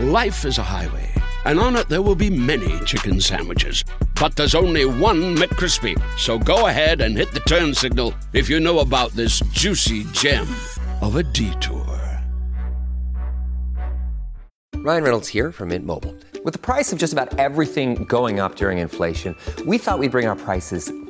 Life is a highway, and on it there will be many chicken sandwiches. But there's only one McCrispy. So go ahead and hit the turn signal if you know about this juicy gem of a detour. Ryan Reynolds here from Mint Mobile. With the price of just about everything going up during inflation, we thought we'd bring our prices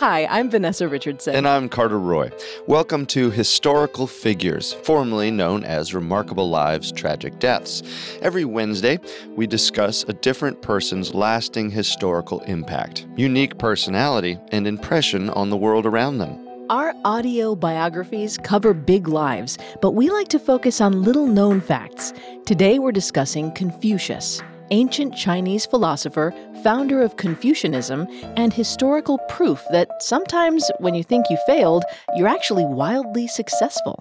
Hi, I'm Vanessa Richardson. And I'm Carter Roy. Welcome to Historical Figures, formerly known as Remarkable Lives, Tragic Deaths. Every Wednesday, we discuss a different person's lasting historical impact, unique personality, and impression on the world around them. Our audio biographies cover big lives, but we like to focus on little known facts. Today we're discussing Confucius, ancient Chinese philosopher, founder of Confucianism, and historical proof that sometimes when you think you failed, you're actually wildly successful.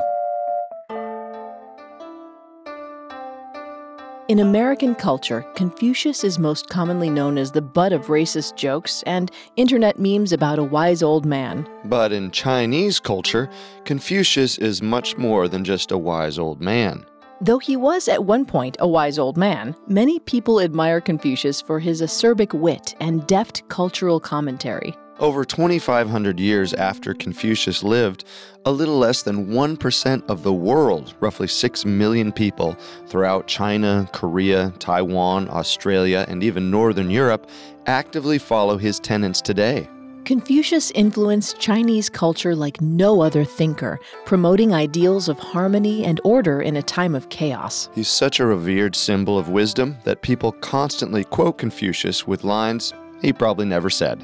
In American culture, Confucius is most commonly known as the butt of racist jokes and internet memes about a wise old man. But in Chinese culture, Confucius is much more than just a wise old man. Though he was at one point a wise old man, many people admire Confucius for his acerbic wit and deft cultural commentary. Over 2,500 years after Confucius lived, a little less than 1% of the world, roughly 6 million people throughout China, Korea, Taiwan, Australia, and even Northern Europe, actively follow his tenets today. Confucius influenced Chinese culture like no other thinker, promoting ideals of harmony and order in a time of chaos. He's such a revered symbol of wisdom that people constantly quote Confucius with lines he probably never said.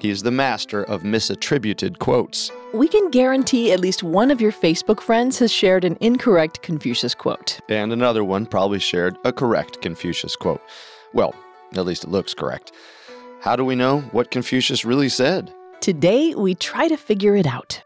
He's the master of misattributed quotes. We can guarantee at least one of your Facebook friends has shared an incorrect Confucius quote. And another one probably shared a correct Confucius quote. Well, at least it looks correct. How do we know what Confucius really said? Today, we try to figure it out.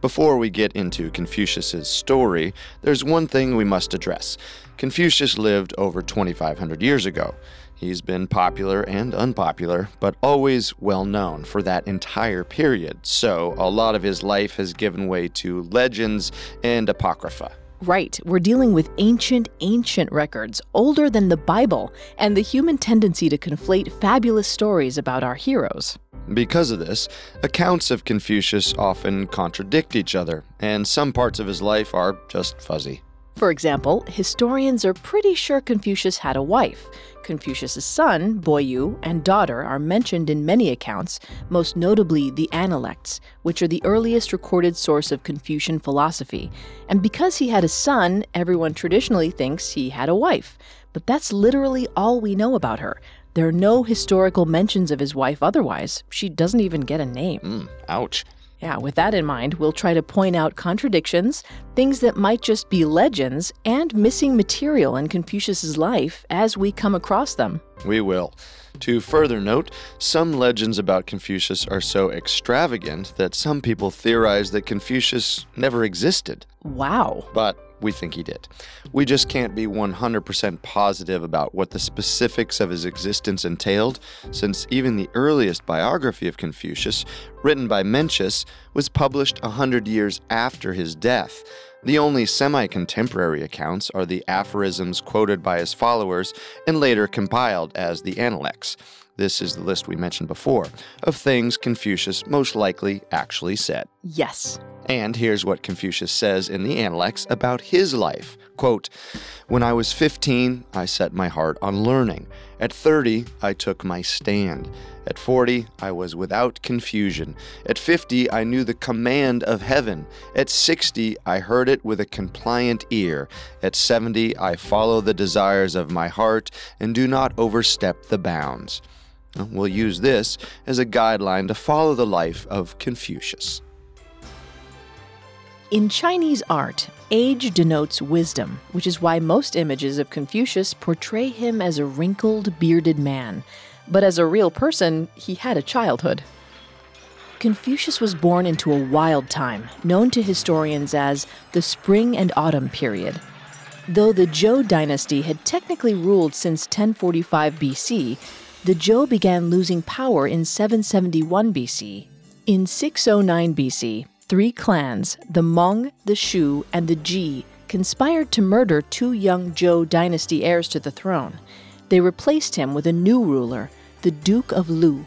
Before we get into Confucius's story, there's one thing we must address. Confucius lived over 2,500 years ago. He's been popular and unpopular, but always well known for that entire period, so a lot of his life has given way to legends and apocrypha. Right, we're dealing with ancient, ancient records, older than the Bible, and the human tendency to conflate fabulous stories about our heroes. Because of this, accounts of Confucius often contradict each other, and some parts of his life are just fuzzy. For example, historians are pretty sure Confucius had a wife. Confucius's son, Boyu, and daughter are mentioned in many accounts, most notably the Analects, which are the earliest recorded source of Confucian philosophy. And because he had a son, everyone traditionally thinks he had a wife. But that's literally all we know about her. There are no historical mentions of his wife otherwise. She doesn't even get a name. Mm, ouch. Yeah, with that in mind, we'll try to point out contradictions, things that might just be legends, and missing material in Confucius's life as we come across them. We will. To further note, some legends about Confucius are so extravagant that some people theorize that Confucius never existed. Wow. But we think he did. We just can't be 100% positive about what the specifics of his existence entailed, since even the earliest biography of Confucius, written by Mencius, was published a hundred years after his death. The only semi contemporary accounts are the aphorisms quoted by his followers and later compiled as the Analects. This is the list we mentioned before of things Confucius most likely actually said. Yes. And here's what Confucius says in the Analects about his life. Quote, When I was 15, I set my heart on learning, At 30, I took my stand. At 40, I was without confusion. At 50, I knew the command of heaven. At 60, I heard it with a compliant ear. At 70, I follow the desires of my heart and do not overstep the bounds. We'll use this as a guideline to follow the life of Confucius. In Chinese art, age denotes wisdom, which is why most images of Confucius portray him as a wrinkled, bearded man. But as a real person, he had a childhood. Confucius was born into a wild time, known to historians as the Spring and Autumn period. Though the Zhou dynasty had technically ruled since 1045 BC, the Zhou began losing power in 771 BC. In 609 BC, three clans, the Meng, the Shu, and the Ji, conspired to murder two young Zhou dynasty heirs to the throne. They replaced him with a new ruler, the Duke of Lu.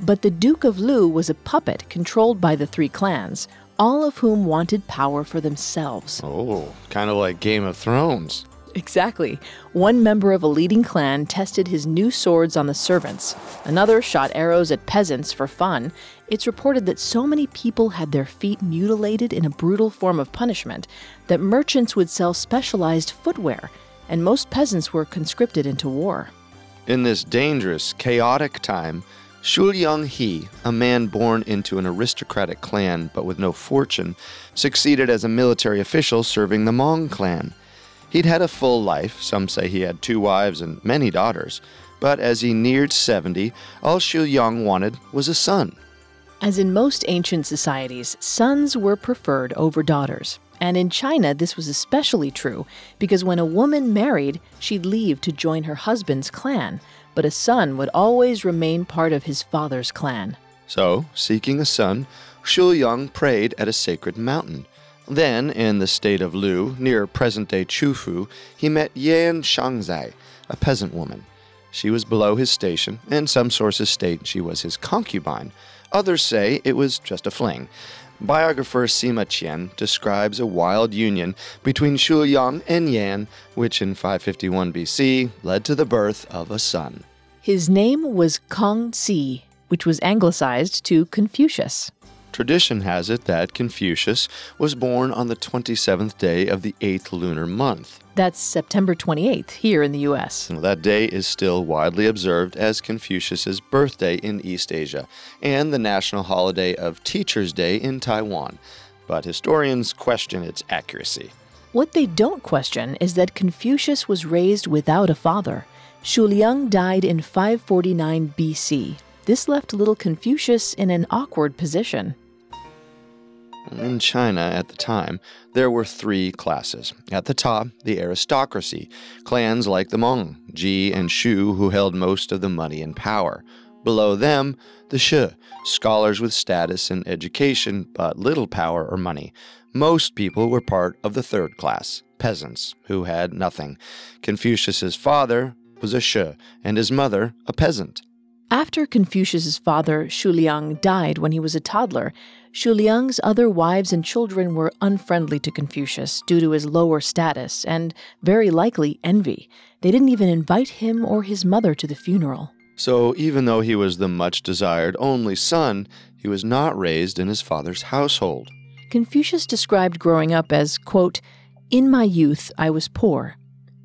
But the Duke of Lu was a puppet controlled by the three clans, all of whom wanted power for themselves. Oh, kind of like Game of Thrones. Exactly. One member of a leading clan tested his new swords on the servants. Another shot arrows at peasants for fun. It's reported that so many people had their feet mutilated in a brutal form of punishment that merchants would sell specialized footwear, and most peasants were conscripted into war. In this dangerous, chaotic time, Shuliang He, a man born into an aristocratic clan but with no fortune, succeeded as a military official serving the Meng clan. He'd had a full life, some say he had two wives and many daughters, but as he neared 70, all Shu Yang wanted was a son. As in most ancient societies, sons were preferred over daughters. And in China, this was especially true because when a woman married, she'd leave to join her husband's clan, but a son would always remain part of his father's clan. So, seeking a son, Shu Yang prayed at a sacred mountain. Then, in the state of Lu, near present day Qufu, he met Yan Zhengzai, a peasant woman. She was below his station, and some sources state she was his concubine. Others say it was just a fling. Biographer Sima Qian describes a wild union between Shu Yang and Yan, which in 551 BC led to the birth of a son. His name was Kong Si, which was anglicized to Confucius. Tradition has it that Confucius was born on the 27th day of the 8th lunar month. That's September 28th here in the US. That day is still widely observed as Confucius's birthday in East Asia and the national holiday of Teacher's Day in Taiwan, but historians question its accuracy. What they don't question is that Confucius was raised without a father. Shuliang died in 549 BC. This left little Confucius in an awkward position. In China at the time, there were three classes. At the top, the aristocracy, clans like the Meng, Ji, and Shu, who held most of the money and power. Below them, the Shi, scholars with status and education, but little power or money. Most people were part of the third class, peasants, who had nothing. Confucius's father was a Shi, and his mother a peasant. After Confucius's father, Shuliang, died when he was a toddler, Shuliang's other wives and children were unfriendly to Confucius due to his lower status and, very likely, envy. They didn't even invite him or his mother to the funeral. So, even though he was the much desired only son, he was not raised in his father's household. Confucius described growing up as, quote, In my youth, I was poor.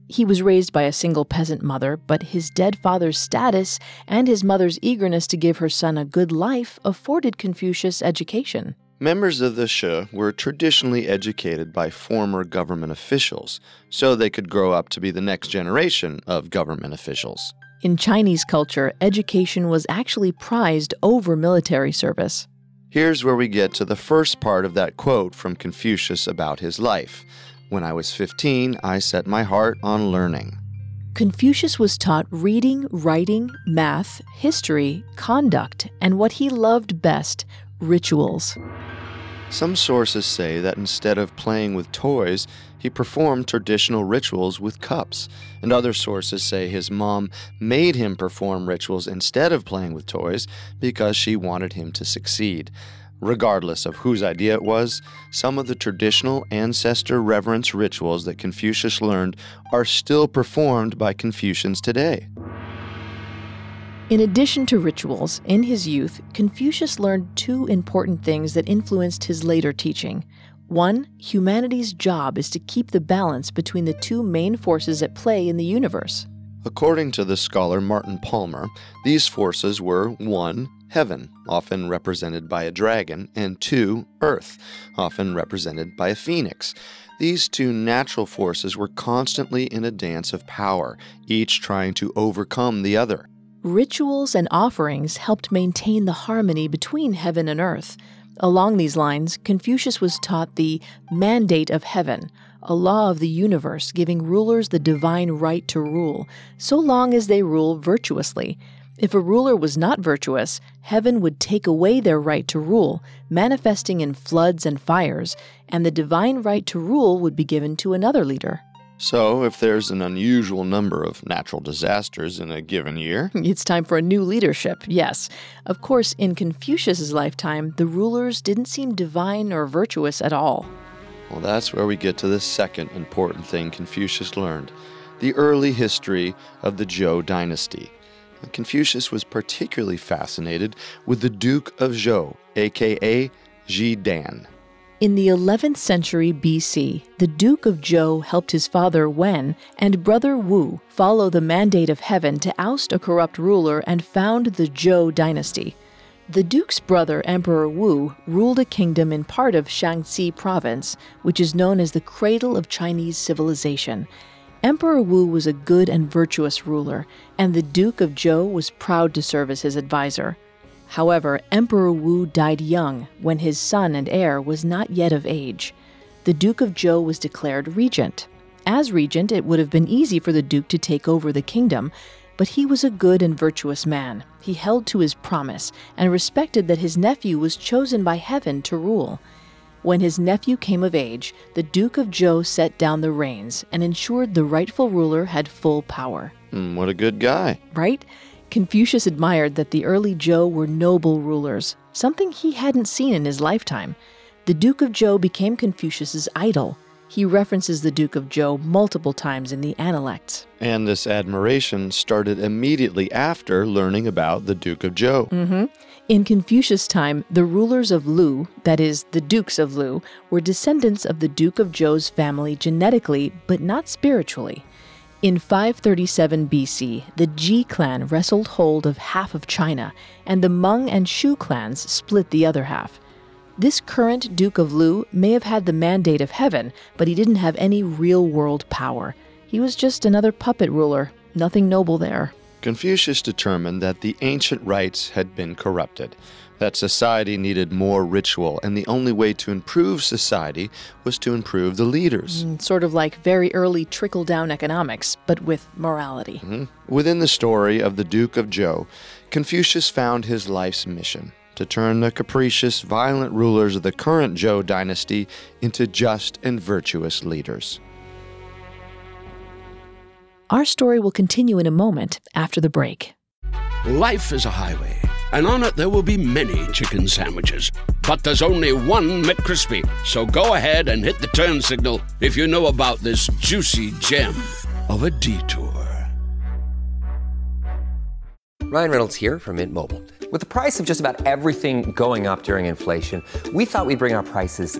He was raised by a single peasant mother, but his dead father's status and his mother's eagerness to give her son a good life afforded Confucius education. Members of the Shi were traditionally educated by former government officials, so they could grow up to be the next generation of government officials. In Chinese culture, education was actually prized over military service. Here's where we get to the first part of that quote from Confucius about his life. When I was 15, I set my heart on learning. Confucius was taught reading, writing, math, history, conduct, and what he loved best rituals. Some sources say that instead of playing with toys, he performed traditional rituals with cups. And other sources say his mom made him perform rituals instead of playing with toys because she wanted him to succeed. Regardless of whose idea it was, some of the traditional ancestor reverence rituals that Confucius learned are still performed by Confucians today. In addition to rituals, in his youth, Confucius learned two important things that influenced his later teaching. One, humanity's job is to keep the balance between the two main forces at play in the universe. According to the scholar Martin Palmer, these forces were 1. Heaven, often represented by a dragon, and 2. Earth, often represented by a phoenix. These two natural forces were constantly in a dance of power, each trying to overcome the other. Rituals and offerings helped maintain the harmony between heaven and earth. Along these lines, Confucius was taught the mandate of heaven, a law of the universe giving rulers the divine right to rule, so long as they rule virtuously. If a ruler was not virtuous, heaven would take away their right to rule, manifesting in floods and fires, and the divine right to rule would be given to another leader. So, if there's an unusual number of natural disasters in a given year, It's time for a new leadership, yes. Of course, in Confucius's lifetime, the rulers didn't seem divine or virtuous at all. well, that's where we get to the second important thing Confucius learned the early history of the Zhou dynasty. Confucius was particularly fascinated with the Duke of Zhou, aka Ji Dan. In the 11th century BC, the Duke of Zhou helped his father Wen and brother Wu follow the mandate of heaven to oust a corrupt ruler and found the Zhou dynasty. The Duke's brother, Emperor Wu, ruled a kingdom in part of Shaanxi province, which is known as the cradle of Chinese civilization. Emperor Wu was a good and virtuous ruler, and the Duke of Zhou was proud to serve as his advisor. However, Emperor Wu died young when his son and heir was not yet of age. The Duke of Zhou was declared regent. As regent, it would have been easy for the Duke to take over the kingdom, but he was a good and virtuous man. He held to his promise and respected that his nephew was chosen by heaven to rule. When his nephew came of age, the Duke of Zhou set down the reins and ensured the rightful ruler had full power Hmm, what a good guy. right? Confucius admired that the early Zhou were noble rulers, something he hadn't seen in his lifetime. The Duke of Zhou became Confucius's idol. He references the Duke of Zhou multiple times in the Analects. And this admiration started immediately after learning about the Duke of Zhou. In Confucius' time, the rulers of Lu, that is, the dukes of Lu, were descendants of the Duke of Zhou's family genetically, but not spiritually. In 537 BC, the Ji clan wrestled hold of half of China, and the Meng and Shu clans split the other half. This current Duke of Lu may have had the mandate of heaven, but he didn't have any real world power. He was just another puppet ruler, nothing noble there. Confucius determined that the ancient rites had been corrupted, that society needed more ritual, and the only way to improve society was to improve the leaders. Mm, sort of like very early trickle down economics, but with morality. Mm-hmm. Within the story of the Duke of Zhou, Confucius found his life's mission to turn the capricious, violent rulers of the current Zhou dynasty into just and virtuous leaders. Our story will continue in a moment after the break. Life is a highway, and on it there will be many chicken sandwiches. But there's only one McCrispy. So go ahead and hit the turn signal if you know about this juicy gem of a detour. Ryan Reynolds here from Mint Mobile. With the price of just about everything going up during inflation, we thought we'd bring our prices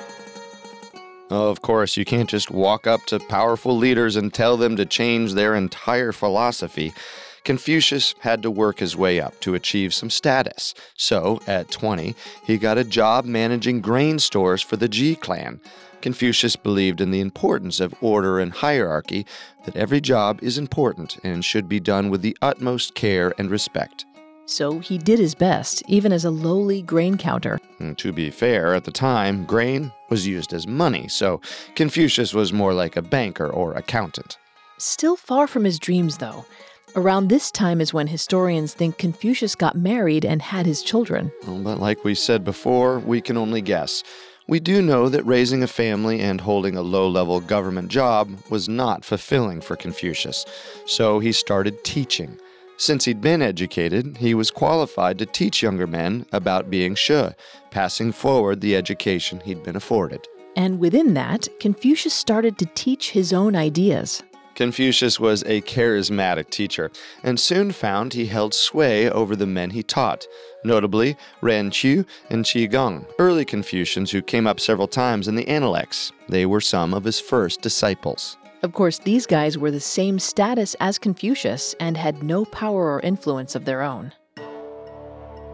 Oh, of course, you can't just walk up to powerful leaders and tell them to change their entire philosophy. Confucius had to work his way up to achieve some status. So, at 20, he got a job managing grain stores for the Ji clan. Confucius believed in the importance of order and hierarchy, that every job is important and should be done with the utmost care and respect. So he did his best, even as a lowly grain counter. And to be fair, at the time, grain was used as money, so Confucius was more like a banker or accountant. Still far from his dreams, though. Around this time is when historians think Confucius got married and had his children. But like we said before, we can only guess. We do know that raising a family and holding a low level government job was not fulfilling for Confucius, so he started teaching. Since he'd been educated, he was qualified to teach younger men about being Shu, passing forward the education he'd been afforded. And within that, Confucius started to teach his own ideas. Confucius was a charismatic teacher and soon found he held sway over the men he taught, notably Ren Qiu and Qi Gong, early Confucians who came up several times in the Analects. They were some of his first disciples. Of course, these guys were the same status as Confucius and had no power or influence of their own.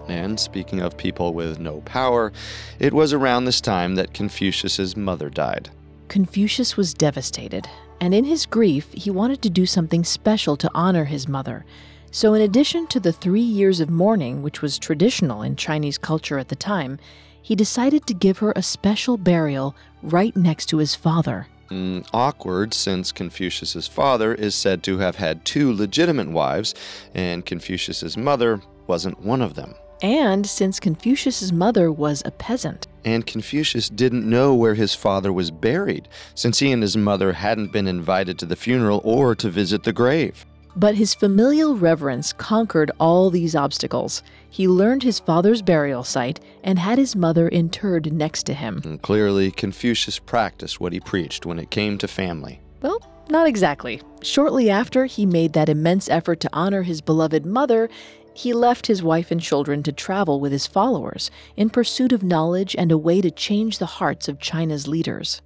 And speaking of people with no power, it was around this time that Confucius's mother died. Confucius was devastated, and in his grief, he wanted to do something special to honor his mother. So, in addition to the three years of mourning, which was traditional in Chinese culture at the time, he decided to give her a special burial right next to his father. Mm, awkward since Confucius's father is said to have had two legitimate wives, and Confucius's mother wasn't one of them. And since Confucius's mother was a peasant. And Confucius didn't know where his father was buried, since he and his mother hadn't been invited to the funeral or to visit the grave. But his familial reverence conquered all these obstacles. He learned his father's burial site and had his mother interred next to him. And clearly, Confucius practiced what he preached when it came to family. Well, not exactly. Shortly after he made that immense effort to honor his beloved mother, he left his wife and children to travel with his followers in pursuit of knowledge and a way to change the hearts of China's leaders.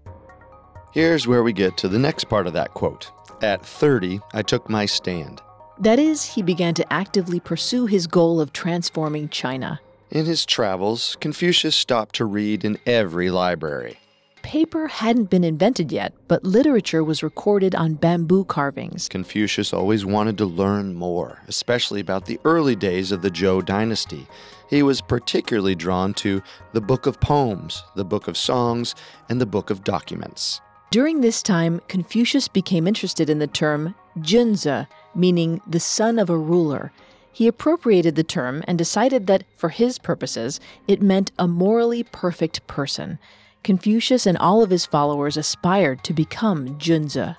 Here's where we get to the next part of that quote. At 30, I took my stand. That is, he began to actively pursue his goal of transforming China. In his travels, Confucius stopped to read in every library. Paper hadn't been invented yet, but literature was recorded on bamboo carvings. Confucius always wanted to learn more, especially about the early days of the Zhou dynasty. He was particularly drawn to the Book of Poems, the Book of Songs, and the Book of Documents. During this time, Confucius became interested in the term Junzi, meaning the son of a ruler. He appropriated the term and decided that, for his purposes, it meant a morally perfect person. Confucius and all of his followers aspired to become Junzi.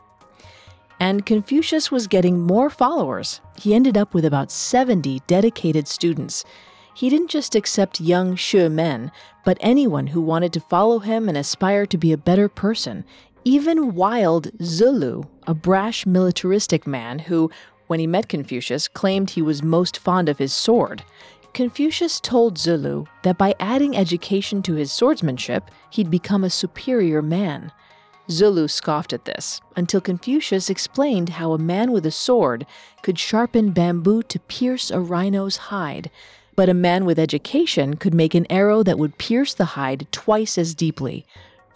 And Confucius was getting more followers. He ended up with about 70 dedicated students. He didn't just accept young Shu men, but anyone who wanted to follow him and aspire to be a better person. Even wild Zulu, a brash militaristic man who, when he met Confucius, claimed he was most fond of his sword. Confucius told Zulu that by adding education to his swordsmanship, he'd become a superior man. Zulu scoffed at this until Confucius explained how a man with a sword could sharpen bamboo to pierce a rhino's hide, but a man with education could make an arrow that would pierce the hide twice as deeply.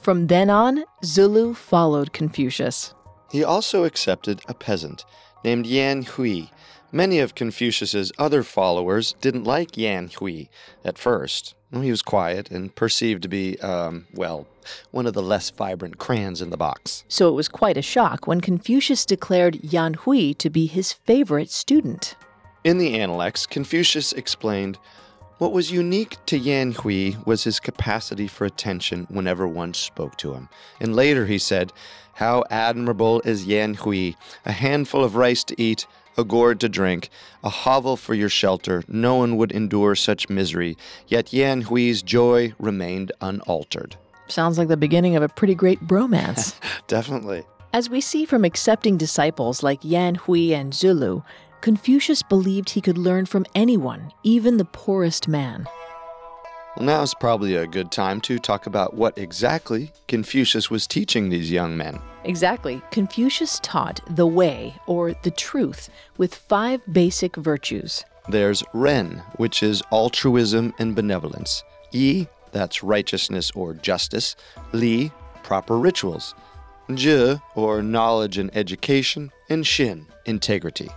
From then on, Zulu followed Confucius. He also accepted a peasant named Yan Hui. Many of Confucius's other followers didn't like Yan Hui at first. He was quiet and perceived to be, um, well, one of the less vibrant crayons in the box. So it was quite a shock when Confucius declared Yan Hui to be his favorite student. In the Analects, Confucius explained what was unique to Yan Hui was his capacity for attention whenever one spoke to him. And later he said, How admirable is Yan Hui, a handful of rice to eat, a gourd to drink, a hovel for your shelter. No one would endure such misery, yet Yan Hui's joy remained unaltered. Sounds like the beginning of a pretty great bromance. Definitely. As we see from accepting disciples like Yan Hui and Zulu, Confucius believed he could learn from anyone, even the poorest man. Well, now is probably a good time to talk about what exactly Confucius was teaching these young men. Exactly. Confucius taught the way, or the truth, with five basic virtues. There's Ren, which is altruism and benevolence. Yi, that's righteousness or justice. Li, proper rituals. Zhi, or knowledge and education. And Xin, integrity.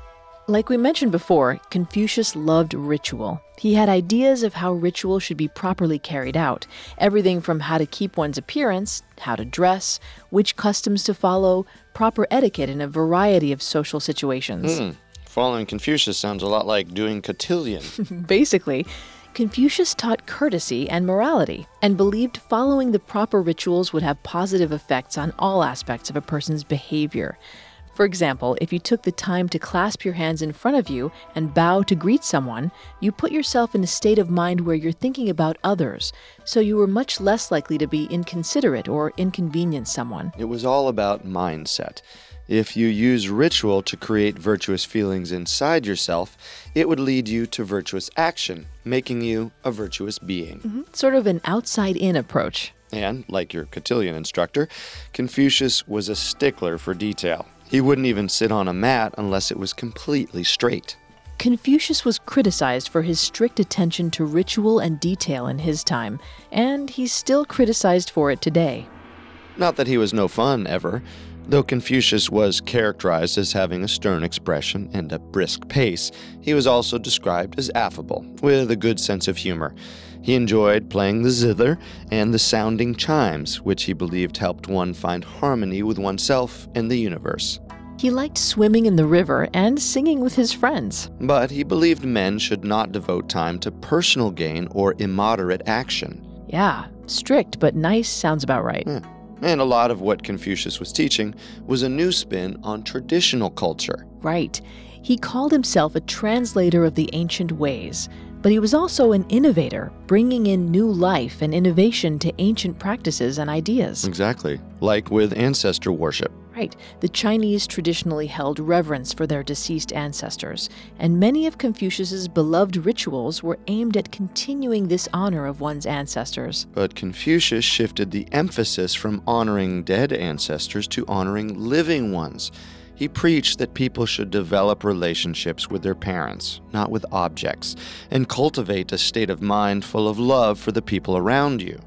Like we mentioned before, Confucius loved ritual. He had ideas of how ritual should be properly carried out everything from how to keep one's appearance, how to dress, which customs to follow, proper etiquette in a variety of social situations. Mm. Following Confucius sounds a lot like doing cotillion. Basically, Confucius taught courtesy and morality and believed following the proper rituals would have positive effects on all aspects of a person's behavior. For example, if you took the time to clasp your hands in front of you and bow to greet someone, you put yourself in a state of mind where you're thinking about others, so you were much less likely to be inconsiderate or inconvenience someone. It was all about mindset. If you use ritual to create virtuous feelings inside yourself, it would lead you to virtuous action, making you a virtuous being. Mm-hmm. Sort of an outside in approach. And, like your cotillion instructor, Confucius was a stickler for detail. He wouldn't even sit on a mat unless it was completely straight. Confucius was criticized for his strict attention to ritual and detail in his time, and he's still criticized for it today. Not that he was no fun ever, though Confucius was characterized as having a stern expression and a brisk pace, he was also described as affable, with a good sense of humor. He enjoyed playing the zither and the sounding chimes, which he believed helped one find harmony with oneself and the universe. He liked swimming in the river and singing with his friends. But he believed men should not devote time to personal gain or immoderate action. Yeah, strict but nice sounds about right. Yeah. And a lot of what Confucius was teaching was a new spin on traditional culture. Right. He called himself a translator of the ancient ways, but he was also an innovator, bringing in new life and innovation to ancient practices and ideas. Exactly, like with ancestor worship. Right. The Chinese traditionally held reverence for their deceased ancestors, and many of Confucius's beloved rituals were aimed at continuing this honor of one's ancestors. But Confucius shifted the emphasis from honoring dead ancestors to honoring living ones. He preached that people should develop relationships with their parents, not with objects, and cultivate a state of mind full of love for the people around you.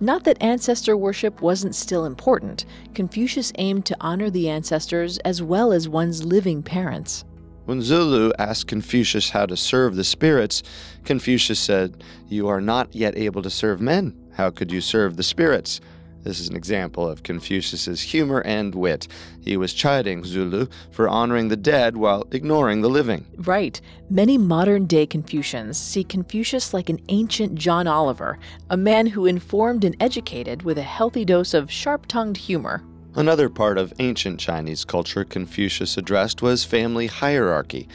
Not that ancestor worship wasn't still important. Confucius aimed to honor the ancestors as well as one's living parents. When Zulu asked Confucius how to serve the spirits, Confucius said, You are not yet able to serve men. How could you serve the spirits? This is an example of Confucius's humor and wit. He was chiding Zulu for honoring the dead while ignoring the living. Right. Many modern day Confucians see Confucius like an ancient John Oliver, a man who informed and educated with a healthy dose of sharp tongued humor. Another part of ancient Chinese culture Confucius addressed was family hierarchy.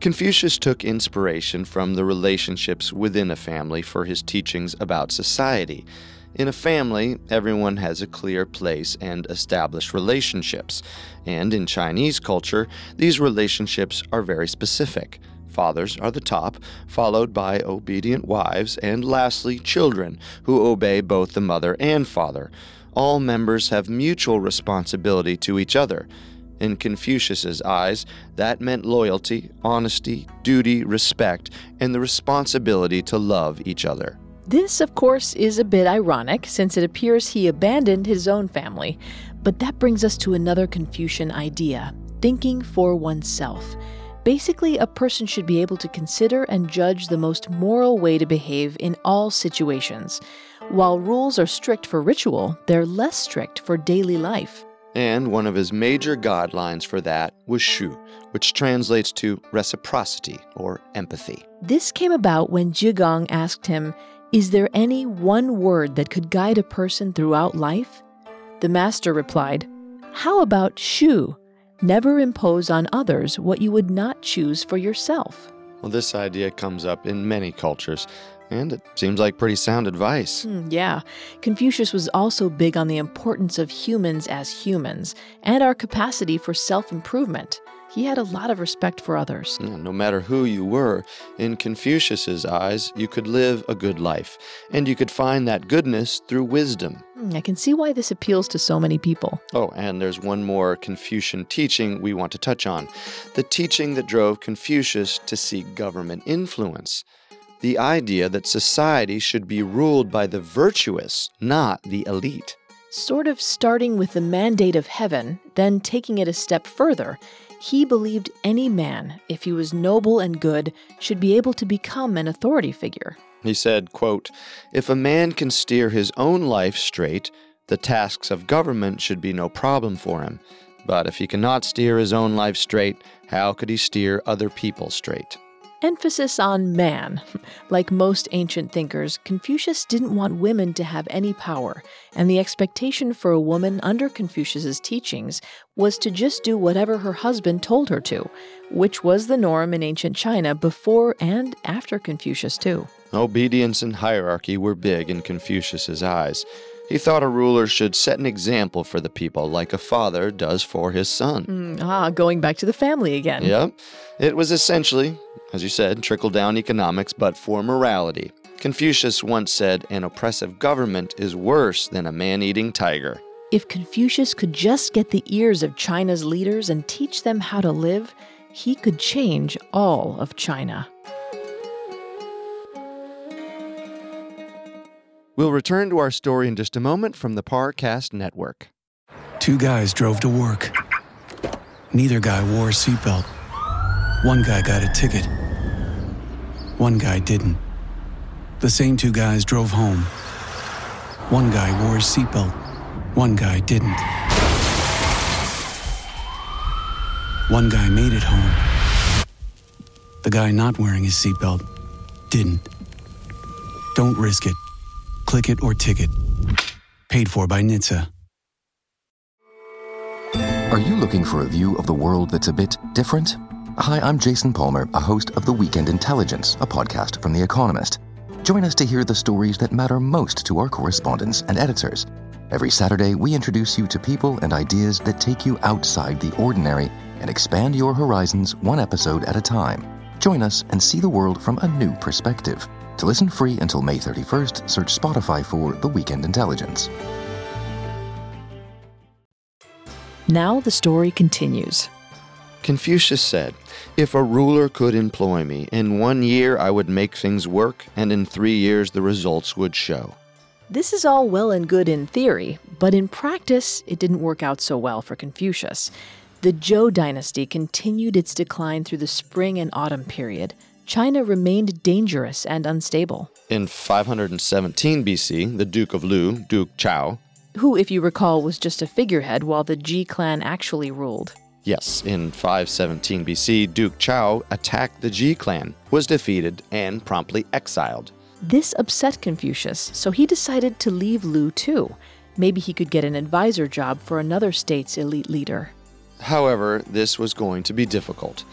Confucius took inspiration from the relationships within a family for his teachings about society. In a family, everyone has a clear place and established relationships. And in Chinese culture, these relationships are very specific. Fathers are the top, followed by obedient wives, and lastly, children, who obey both the mother and father. All members have mutual responsibility to each other. In Confucius's eyes, that meant loyalty, honesty, duty, respect, and the responsibility to love each other. This, of course, is a bit ironic since it appears he abandoned his own family. But that brings us to another Confucian idea thinking for oneself. Basically, a person should be able to consider and judge the most moral way to behave in all situations. While rules are strict for ritual, they're less strict for daily life. And one of his major guidelines for that was shu, which translates to reciprocity or empathy. This came about when Zhigong asked him, is there any one word that could guide a person throughout life? The master replied, How about shu? Never impose on others what you would not choose for yourself. Well, this idea comes up in many cultures, and it seems like pretty sound advice. Mm, yeah. Confucius was also big on the importance of humans as humans and our capacity for self improvement he had a lot of respect for others. No matter who you were, in Confucius's eyes, you could live a good life, and you could find that goodness through wisdom. Hmm, I can see why this appeals to so many people. Oh, and there's one more Confucian teaching we want to touch on the teaching that drove Confucius to seek government influence. The idea that society should be ruled by the virtuous, not the elite. Sort of starting with the mandate of heaven, then taking it a step further he believed any man, if he was noble and good, should be able to become an authority figure. He said, quote, If a man can steer his own life straight, the tasks of government should be no problem for him. But if he cannot steer his own life straight, how could he steer other people straight? Emphasis on man. Like most ancient thinkers, Confucius didn't want women to have any power, and the expectation for a woman under Confucius's teachings was to just do whatever her husband told her to, which was the norm in ancient China before and after Confucius, too. Obedience and hierarchy were big in Confucius's eyes. He thought a ruler should set an example for the people like a father does for his son. Ah, going back to the family again. Yep. It was essentially, as you said, trickle down economics, but for morality. Confucius once said, An oppressive government is worse than a man eating tiger. If Confucius could just get the ears of China's leaders and teach them how to live, he could change all of China. We'll return to our story in just a moment from the Parcast Network. Two guys drove to work. Neither guy wore a seatbelt. One guy got a ticket. One guy didn't. The same two guys drove home. One guy wore a seatbelt. One guy didn't. One guy made it home. The guy not wearing his seatbelt didn't. Don't risk it. Click it or ticket. Paid for by NHTSA. Are you looking for a view of the world that's a bit different? Hi, I'm Jason Palmer, a host of The Weekend Intelligence, a podcast from The Economist. Join us to hear the stories that matter most to our correspondents and editors. Every Saturday, we introduce you to people and ideas that take you outside the ordinary and expand your horizons one episode at a time. Join us and see the world from a new perspective. To listen free until May 31st, search Spotify for The Weekend Intelligence. Now the story continues. Confucius said, If a ruler could employ me, in one year I would make things work, and in three years the results would show. This is all well and good in theory, but in practice, it didn't work out so well for Confucius. The Zhou dynasty continued its decline through the spring and autumn period. China remained dangerous and unstable. In 517 BC, the Duke of Lu, Duke Zhao, Who, if you recall, was just a figurehead while the Ji clan actually ruled. yes, in 517 BC, Duke Zhao attacked the Ji clan, was defeated, and promptly exiled. This upset Confucius, so he decided to leave Lu too. Maybe he could get an advisor job for another state's elite leader. However, this was going to be difficult.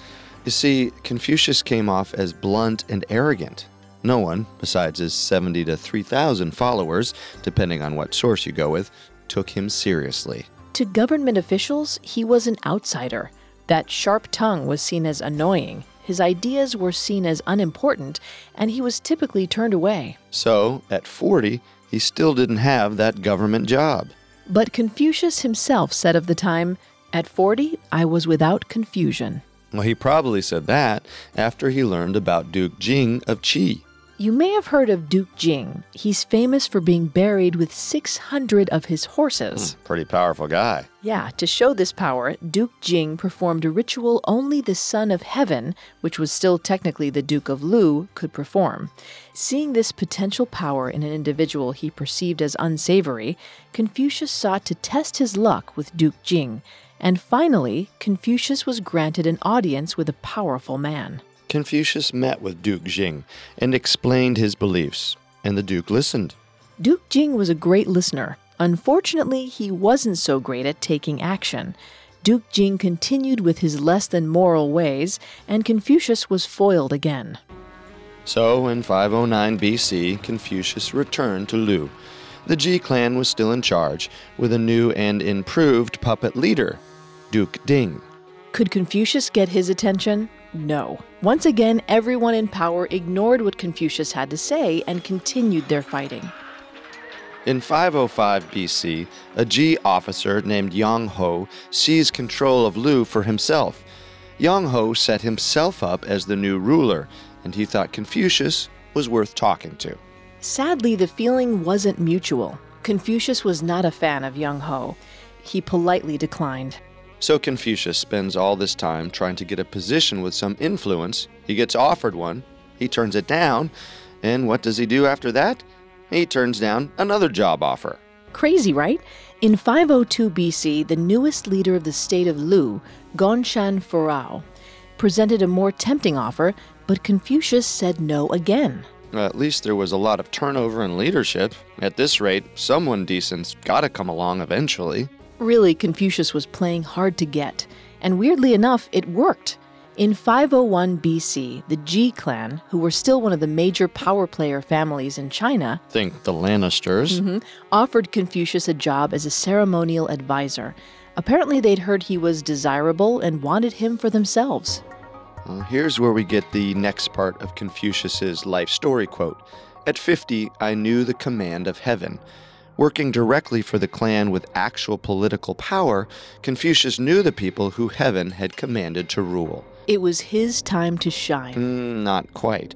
You see, Confucius came off as blunt and arrogant. No one, besides his 70 to 3,000 followers, depending on what source you go with, took him seriously. To government officials, he was an outsider. That sharp tongue was seen as annoying, his ideas were seen as unimportant, and he was typically turned away. So, at 40, he still didn't have that government job. But Confucius himself said of the time, At 40, I was without confusion. Well, he probably said that after he learned about Duke Jing of Qi. You may have heard of Duke Jing. He's famous for being buried with 600 of his horses. Hmm, pretty powerful guy. Yeah, to show this power, Duke Jing performed a ritual only the Son of Heaven, which was still technically the Duke of Lu, could perform. Seeing this potential power in an individual he perceived as unsavory, Confucius sought to test his luck with Duke Jing, and finally, Confucius was granted an audience with a powerful man. Confucius met with Duke Jing and explained his beliefs, and the Duke listened. Duke Jing was a great listener. Unfortunately, he wasn't so great at taking action. Duke Jing continued with his less than moral ways, and Confucius was foiled again. So, in 509 BC, Confucius returned to Lu. The Ji clan was still in charge, with a new and improved puppet leader, Duke Ding. Could Confucius get his attention? No. Once again, everyone in power ignored what Confucius had to say and continued their fighting. In 505 BC, a Ji officer named Yang Ho seized control of Lu for himself. Yang Ho set himself up as the new ruler, and he thought Confucius was worth talking to. Sadly, the feeling wasn't mutual. Confucius was not a fan of Yang Ho. He politely declined. So Confucius spends all this time trying to get a position with some influence. He gets offered one, he turns it down, and what does he do after that? He turns down another job offer. Crazy, right? In 502 BC, the newest leader of the state of Lu, Gongshan Furao, presented a more tempting offer, but Confucius said no again. At least there was a lot of turnover in leadership. At this rate, someone decent's gotta come along eventually. Really, Confucius was playing hard to get, and weirdly enough, it worked. In 501 BC, the Ji clan, who were still one of the major power player families in China, Think the Lannisters. mhm, offered Confucius a job as a ceremonial advisor. Apparently, they'd heard he was desirable and wanted him for themselves. Uh, here's where we get the next part of Confucius's life story quote. At 50, I knew the command of heaven. Working directly for the clan with actual political power, Confucius knew the people who heaven had commanded to rule. It was his time to shine. Mm, not quite.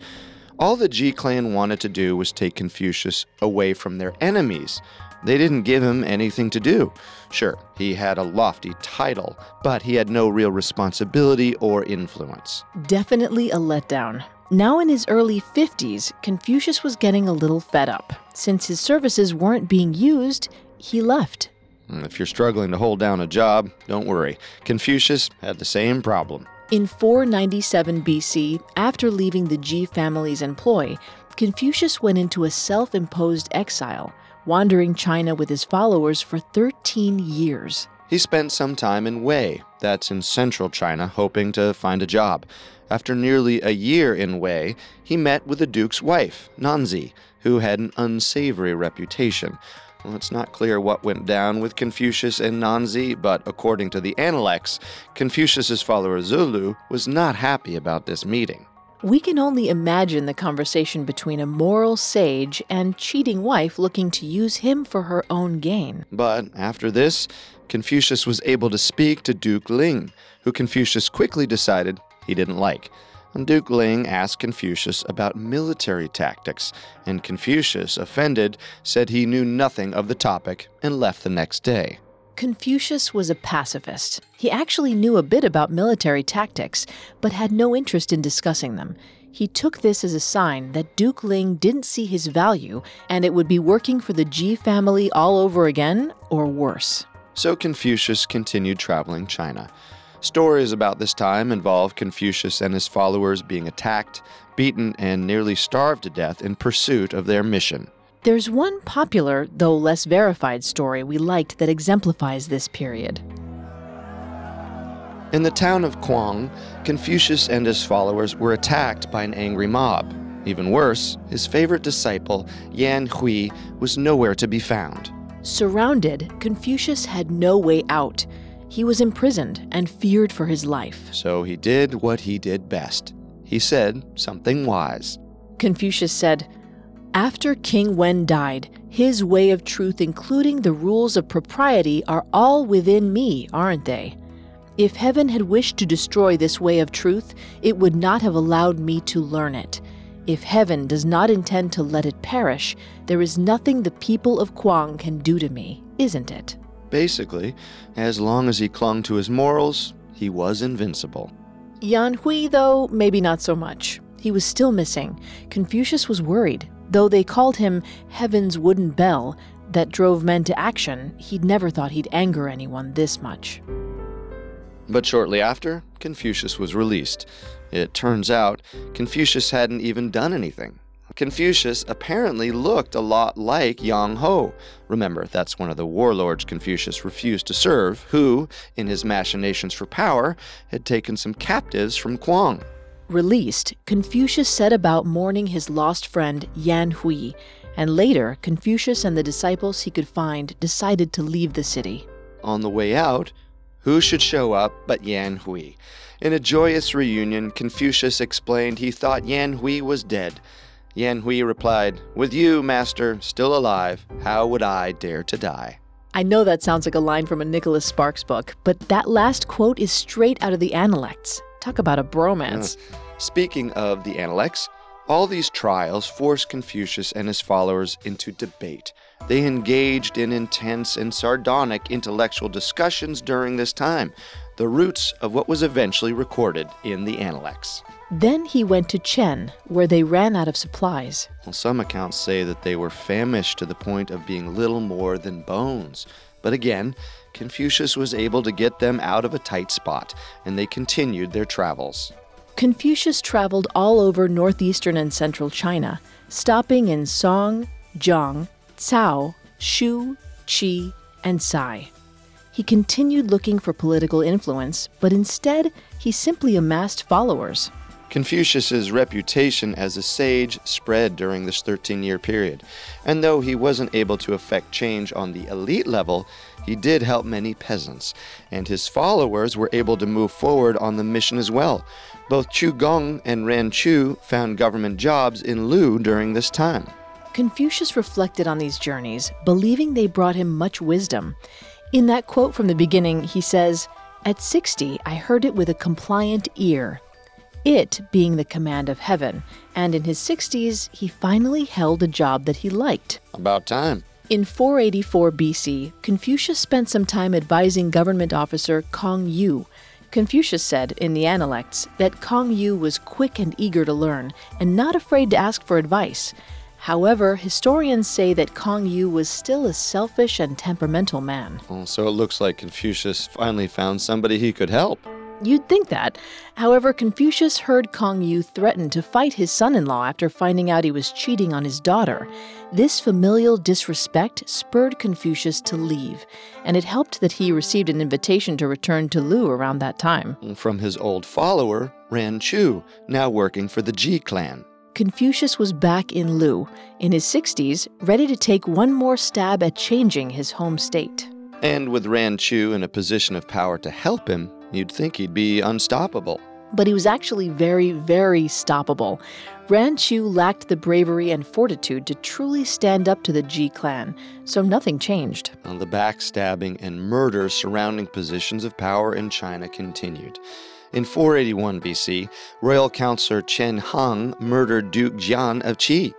All the Ji clan wanted to do was take Confucius away from their enemies. They didn't give him anything to do. Sure, he had a lofty title, but he had no real responsibility or influence. Definitely a letdown. Now in his early 50s, Confucius was getting a little fed up. Since his services weren't being used, he left. Mm, If you're struggling to hold down a job, don't worry. Confucius had the same problem. In 497 BC, after leaving the Ji family's employ, Confucius went into a self imposed exile, wandering China with his followers for 13 years. He spent some time in Wei, that's in central China, hoping to find a job. After nearly a year in Wei, he met with the Duke's wife, Nanzi, who had an unsavory reputation. Well, it's not clear what went down with Confucius and Nanzi, but according to the Analects, Confucius's follower Zilu was not happy about this meeting. We can only imagine the conversation between a moral sage and cheating wife looking to use him for her own gain. But after this, Confucius was able to speak to Duke Ling, who Confucius quickly decided he didn't like. And Duke Ling asked Confucius about military tactics, and Confucius, offended, said he knew nothing of the topic and left the next day. Confucius was a pacifist. He actually knew a bit about military tactics, but had no interest in discussing them. He took this as a sign that Duke Ling didn't see his value, and it would be working for the Ji family all over again, or worse. So Confucius continued traveling China. Stories about this time involve Confucius and his followers being attacked, beaten, and nearly starved to death in pursuit of their mission. There's one popular, though less verified, story we liked that exemplifies this period. In the town of Kuang, Confucius and his followers were attacked by an angry mob. Even worse, his favorite disciple, Yan Hui, was nowhere to be found. Surrounded, Confucius had no way out. He was imprisoned and feared for his life. So he did what he did best. He said something wise. Confucius said, After King Wen died, his way of truth, including the rules of propriety, are all within me, aren't they? If heaven had wished to destroy this way of truth, it would not have allowed me to learn it. If heaven does not intend to let it perish, there is nothing the people of Kuang can do to me, isn't it? Basically, as long as he clung to his morals, he was invincible. Yan Hui, though, maybe not so much. He was still missing. Confucius was worried. Though they called him Heaven's Wooden Bell that drove men to action, he'd never thought he'd anger anyone this much. But shortly after, Confucius was released. It turns out Confucius hadn't even done anything. Confucius apparently looked a lot like Yang Ho. Remember, that's one of the warlords Confucius refused to serve, who, in his machinations for power, had taken some captives from Kuang. Released, Confucius set about mourning his lost friend Yan Hui, and later, Confucius and the disciples he could find decided to leave the city. On the way out, who should show up but Yan Hui? In a joyous reunion, Confucius explained he thought Yan Hui was dead. Yan Hui replied, With you, master, still alive, how would I dare to die? I know that sounds like a line from a Nicholas Sparks book, but that last quote is straight out of the Analects. Talk about a bromance. Mm. Speaking of the Analects, all these trials forced Confucius and his followers into debate. They engaged in intense and sardonic intellectual discussions during this time, the roots of what was eventually recorded in the Analects. Then he went to Chen, where they ran out of supplies. Well, some accounts say that they were famished to the point of being little more than bones. But again, Confucius was able to get them out of a tight spot, and they continued their travels. Confucius traveled all over northeastern and central China, stopping in Song, Jiang, Cao, Shu, Qi, and Cai. He continued looking for political influence, but instead, he simply amassed followers. Confucius's reputation as a sage spread during this 13 year period, and though he wasn't able to effect change on the elite level, he did help many peasants, and his followers were able to move forward on the mission as well. Both Chu Gong and Ran Qiu found government jobs in Lu during this time. Confucius reflected on these journeys, believing they brought him much wisdom. In that quote from the beginning, he says, At 60, I heard it with a compliant ear, it being the command of heaven, and in his 60s, he finally held a job that he liked. About time. In 484 BC, Confucius spent some time advising government officer Kong Yu. Confucius said in the Analects that Kong Yu was quick and eager to learn, and not afraid to ask for advice. However, historians say that Kong Yu was still a selfish and temperamental man. Oh, so it looks like Confucius finally found somebody he could help. You'd think that. However, Confucius heard Kong Yu threaten to fight his son in law after finding out he was cheating on his daughter. This familial disrespect spurred Confucius to leave, and it helped that he received an invitation to return to Lu around that time. From his old follower, Ran Qiu, now working for the Ji clan. Confucius was back in Lu, in his 60s, ready to take one more stab at changing his home state. And with Ran Qiu in a position of power to help him, you'd think he'd be unstoppable. But he was actually very, very stoppable. Ran Qiu lacked the bravery and fortitude to truly stand up to the Ji clan, so nothing changed. And the backstabbing and murder surrounding positions of power in China continued. In 481 BC, royal counselor Chen Heng murdered Duke Jian of Qi.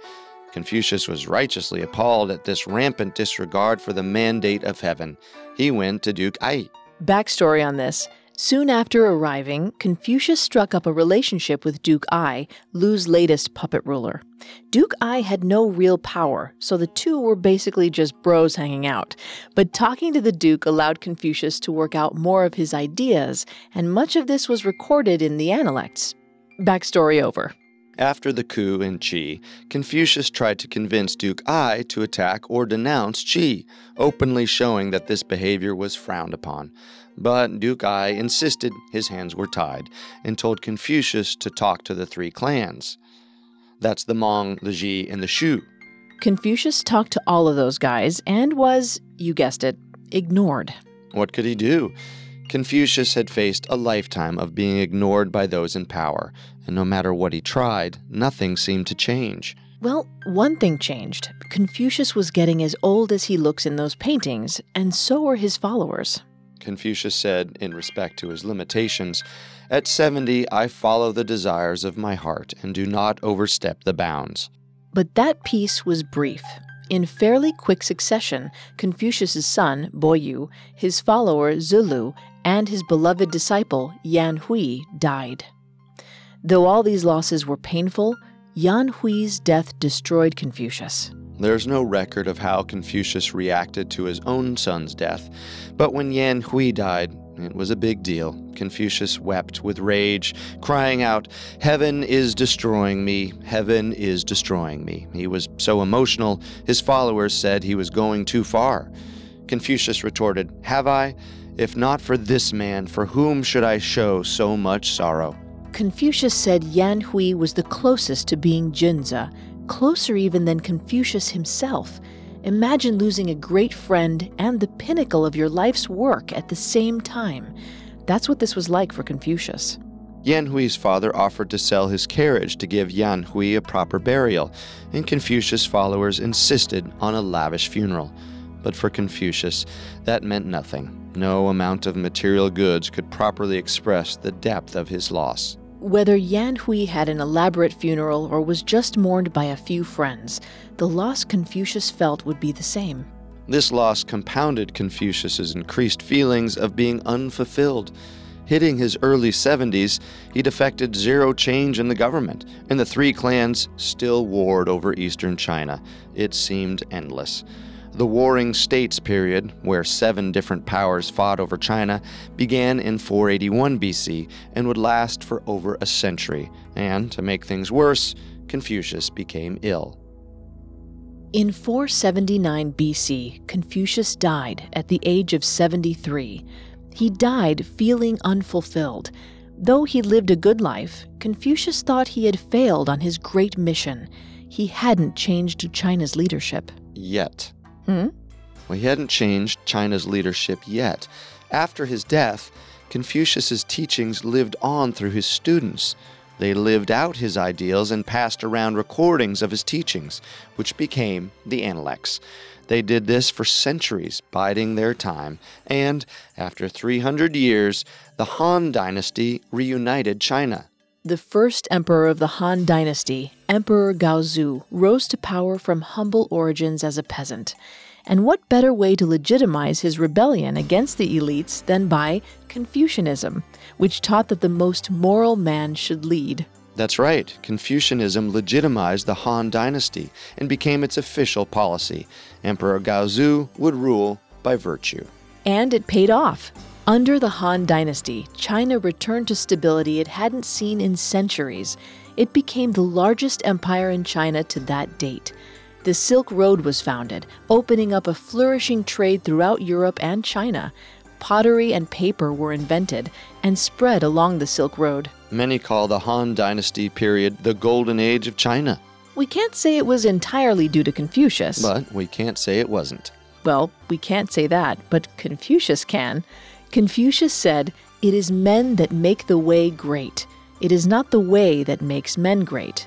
Confucius was righteously appalled at this rampant disregard for the mandate of heaven. He went to Duke Ai. Backstory on this Soon after arriving, Confucius struck up a relationship with Duke Ai, Lu's latest puppet ruler. Duke Ai had no real power, so the two were basically just bros hanging out. But talking to the Duke allowed Confucius to work out more of his ideas, and much of this was recorded in the Analects. Backstory over. After the coup in Qi, Confucius tried to convince Duke Ai to attack or denounce Qi, openly showing that this behavior was frowned upon. But Duke Ai insisted his hands were tied and told Confucius to talk to the three clans. That's the Meng, the Ji, and the Shu. Confucius talked to all of those guys and was, you guessed it, ignored. What could he do? Confucius had faced a lifetime of being ignored by those in power, and no matter what he tried, nothing seemed to change. Well, one thing changed. Confucius was getting as old as he looks in those paintings, and so were his followers. Confucius said, in respect to his limitations, At 70, I follow the desires of my heart and do not overstep the bounds. But that peace was brief. In fairly quick succession, Confucius's son, Boyu, his follower, Zilu, and his beloved disciple, Yan Hui, died. Though all these losses were painful, Yan Hui's death destroyed Confucius. There's no record of how Confucius reacted to his own son's death, but when Yan Hui died, it was a big deal. Confucius wept with rage, crying out, Heaven is destroying me, heaven is destroying me. He was so emotional, his followers said he was going too far. Confucius retorted, Have I? If not for this man, for whom should I show so much sorrow? Confucius said Yan Hui was the closest to being Junzi, closer even than Confucius himself. Imagine losing a great friend and the pinnacle of your life's work at the same time. That's what this was like for Confucius. Yan Hui's father offered to sell his carriage to give Yan Hui a proper burial, and Confucius' followers insisted on a lavish funeral. But for Confucius, that meant nothing. No amount of material goods could properly express the depth of his loss. Whether Yan Hui had an elaborate funeral or was just mourned by a few friends, the loss Confucius felt would be the same. This loss compounded Confucius's increased feelings of being unfulfilled. Hitting his early 70s, he'd effected zero change in the government, and the three clans still warred over eastern China. It seemed endless. The Warring States period, where seven different powers fought over China, began in 481 BC and would last for over a century. And to make things worse, Confucius became ill. In 479 BC, Confucius died at the age of 73. He died feeling unfulfilled. Though he lived a good life, Confucius thought he had failed on his great mission. He hadn't changed China's leadership. Yet. Hmm? Well, he hadn't changed China's leadership yet. After his death, Confucius's teachings lived on through his students. They lived out his ideals and passed around recordings of his teachings, which became the Analects. They did this for centuries, biding their time, and after 300 years, the Han Dynasty reunited China. The first emperor of the Han Dynasty, Emperor Gaozu, rose to power from humble origins as a peasant. And what better way to legitimize his rebellion against the elites than by Confucianism, which taught that the most moral man should lead? That's right. Confucianism legitimized the Han Dynasty and became its official policy. Emperor Gaozu would rule by virtue. And it paid off. Under the Han Dynasty, China returned to stability it hadn't seen in centuries. It became the largest empire in China to that date. The Silk Road was founded, opening up a flourishing trade throughout Europe and China. Pottery and paper were invented and spread along the Silk Road. Many call the Han Dynasty period the Golden Age of China. We can't say it was entirely due to Confucius. But we can't say it wasn't. Well, we can't say that, but Confucius can. Confucius said, It is men that make the way great. It is not the way that makes men great.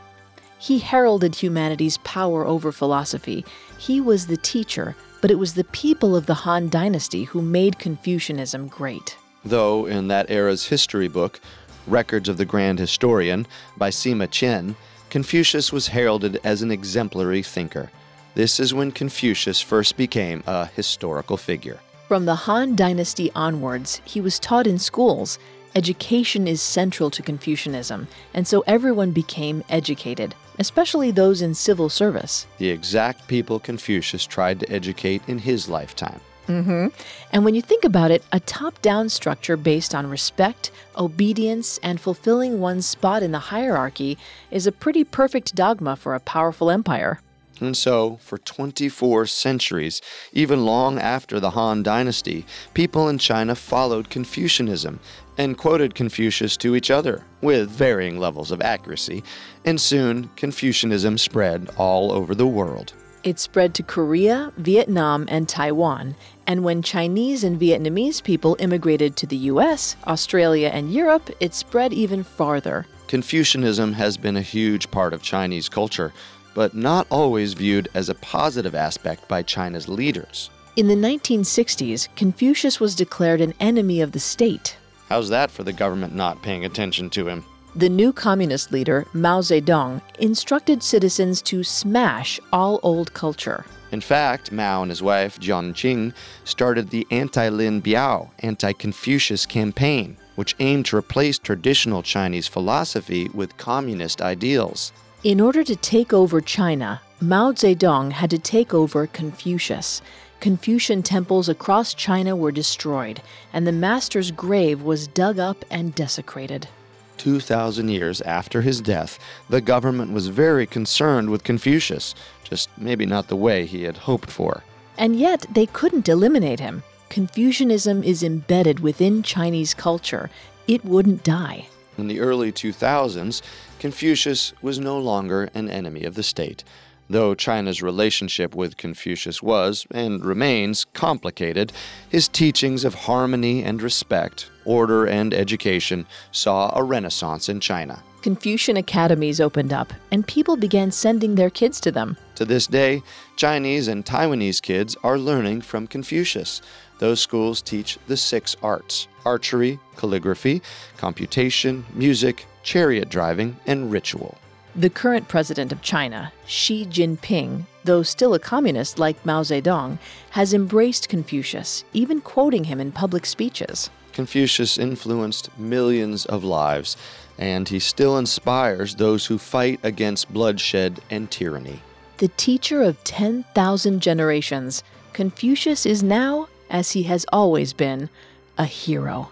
He heralded humanity's power over philosophy. He was the teacher, but it was the people of the Han Dynasty who made Confucianism great. Though in that era's history book, Records of the Grand Historian by Sima Qian, Confucius was heralded as an exemplary thinker. This is when Confucius first became a historical figure. From the Han Dynasty onwards, he was taught in schools. Education is central to Confucianism, and so everyone became educated, especially those in civil service. The exact people Confucius tried to educate in his lifetime. Mm-hmm. And when you think about it, a top down structure based on respect, obedience, and fulfilling one's spot in the hierarchy is a pretty perfect dogma for a powerful empire. And so, for 24 centuries, even long after the Han Dynasty, people in China followed Confucianism and quoted Confucius to each other with varying levels of accuracy, and soon Confucianism spread all over the world. It spread to Korea, Vietnam, and Taiwan, and when Chinese and Vietnamese people immigrated to the US, Australia, and Europe, it spread even farther. Confucianism has been a huge part of Chinese culture, but not always viewed as a positive aspect by China's leaders. In the 1960s, Confucius was declared an enemy of the state. How's that for the government not paying attention to him? The new communist leader, Mao Zedong, instructed citizens to smash all old culture. In fact, Mao and his wife, Jiang Qing, started the Anti Lin Biao, anti Confucius campaign, which aimed to replace traditional Chinese philosophy with communist ideals. In order to take over China, Mao Zedong had to take over Confucius. Confucian temples across China were destroyed, and the master's grave was dug up and desecrated. 2,000 years after his death, the government was very concerned with Confucius, just maybe not the way he had hoped for. And yet, they couldn't eliminate him. Confucianism is embedded within Chinese culture. It wouldn't die. In the early 2000s, Confucius was no longer an enemy of the state. Though China's relationship with Confucius was, and remains, complicated, his teachings of harmony and respect, order and education saw a renaissance in China. Confucian academies opened up, and people began sending their kids to them. To this day, Chinese and Taiwanese kids are learning from Confucius. Those schools teach the six arts archery, calligraphy, computation, music, chariot driving, and ritual. The current president of China, Xi Jinping, though still a communist like Mao Zedong, has embraced Confucius, even quoting him in public speeches. Confucius influenced millions of lives, and he still inspires those who fight against bloodshed and tyranny. The teacher of 10,000 generations, Confucius is now, as he has always been, a hero.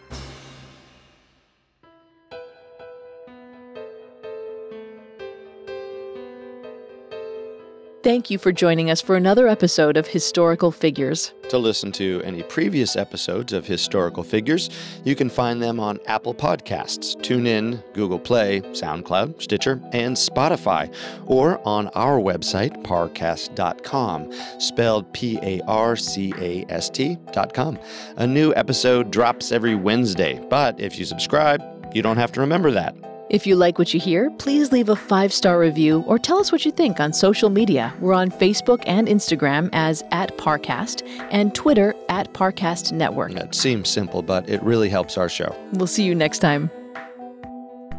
Thank you for joining us for another episode of Historical Figures. To listen to any previous episodes of Historical Figures, you can find them on Apple Podcasts, TuneIn, Google Play, SoundCloud, Stitcher, and Spotify, or on our website, parcast.com, spelled P A R C A S T.com. A new episode drops every Wednesday, but if you subscribe, you don't have to remember that. If you like what you hear, please leave a five star review or tell us what you think on social media. We're on Facebook and Instagram as at Parcast and Twitter at Parcast Network. It seems simple, but it really helps our show. We'll see you next time.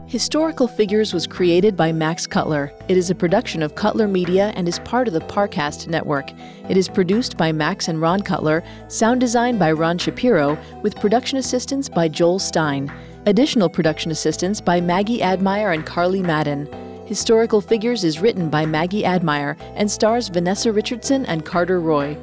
Historical Figures was created by Max Cutler. It is a production of Cutler Media and is part of the Parcast network. It is produced by Max and Ron Cutler, sound design by Ron Shapiro, with production assistance by Joel Stein. Additional production assistance by Maggie Admire and Carly Madden. Historical Figures is written by Maggie Admire and stars Vanessa Richardson and Carter Roy.